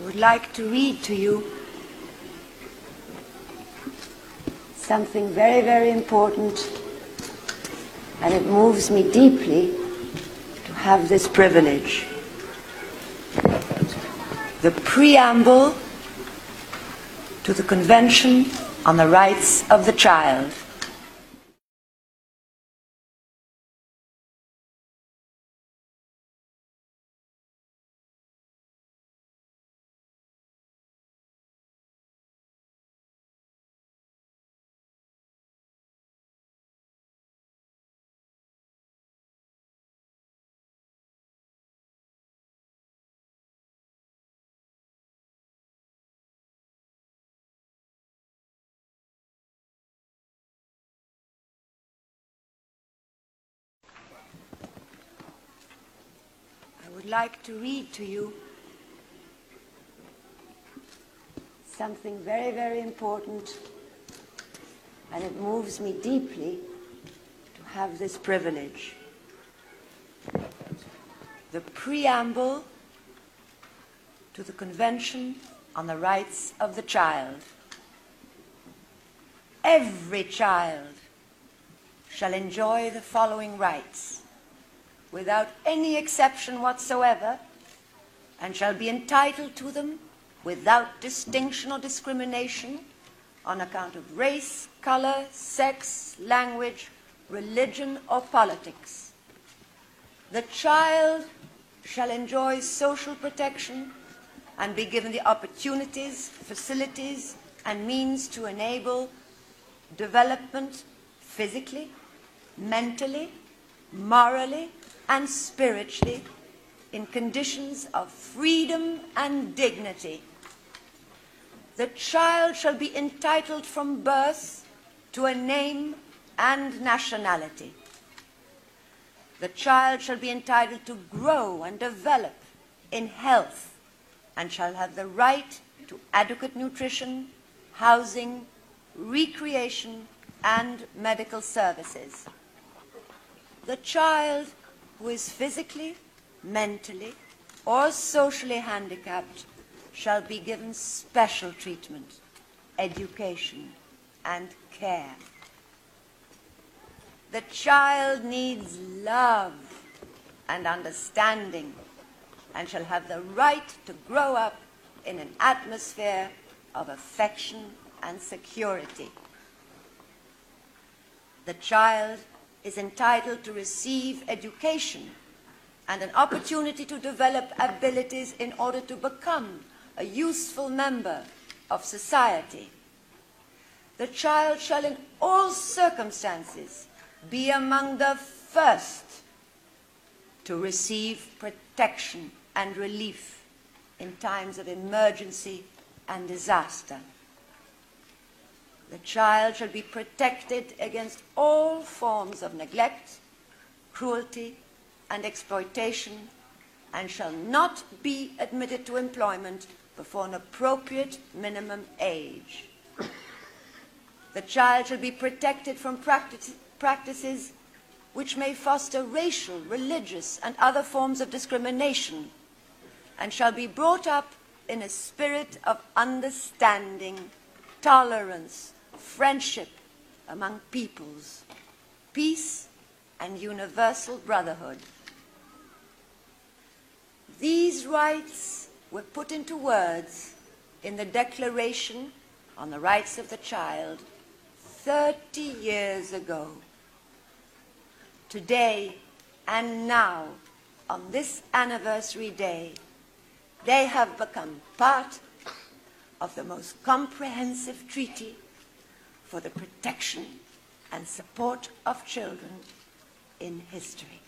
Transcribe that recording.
I would like to read to you something very, very important, and it moves me deeply to have this privilege. The preamble to the Convention on the Rights of the Child. Would like to read to you something very, very important, and it moves me deeply to have this privilege. The preamble to the Convention on the Rights of the Child. Every child shall enjoy the following rights without any exception whatsoever, and shall be entitled to them without distinction or discrimination on account of race, color, sex, language, religion, or politics. The child shall enjoy social protection and be given the opportunities, facilities, and means to enable development physically, mentally, morally, and spiritually in conditions of freedom and dignity. The child shall be entitled from birth to a name and nationality. The child shall be entitled to grow and develop in health and shall have the right to adequate nutrition, housing, recreation, and medical services. The child who is physically, mentally, or socially handicapped shall be given special treatment, education, and care. The child needs love and understanding and shall have the right to grow up in an atmosphere of affection and security. The child is entitled to receive education and an opportunity to develop abilities in order to become a useful member of society. The child shall, in all circumstances, be among the first to receive protection and relief in times of emergency and disaster. The child shall be protected against all forms of neglect, cruelty, and exploitation, and shall not be admitted to employment before an appropriate minimum age. The child shall be protected from practice, practices which may foster racial, religious, and other forms of discrimination, and shall be brought up in a spirit of understanding, tolerance, friendship among peoples, peace, and universal brotherhood. These rights were put into words in the Declaration on the Rights of the Child 30 years ago. Today and now, on this anniversary day, they have become part of the most comprehensive treaty for the protection and support of children in history.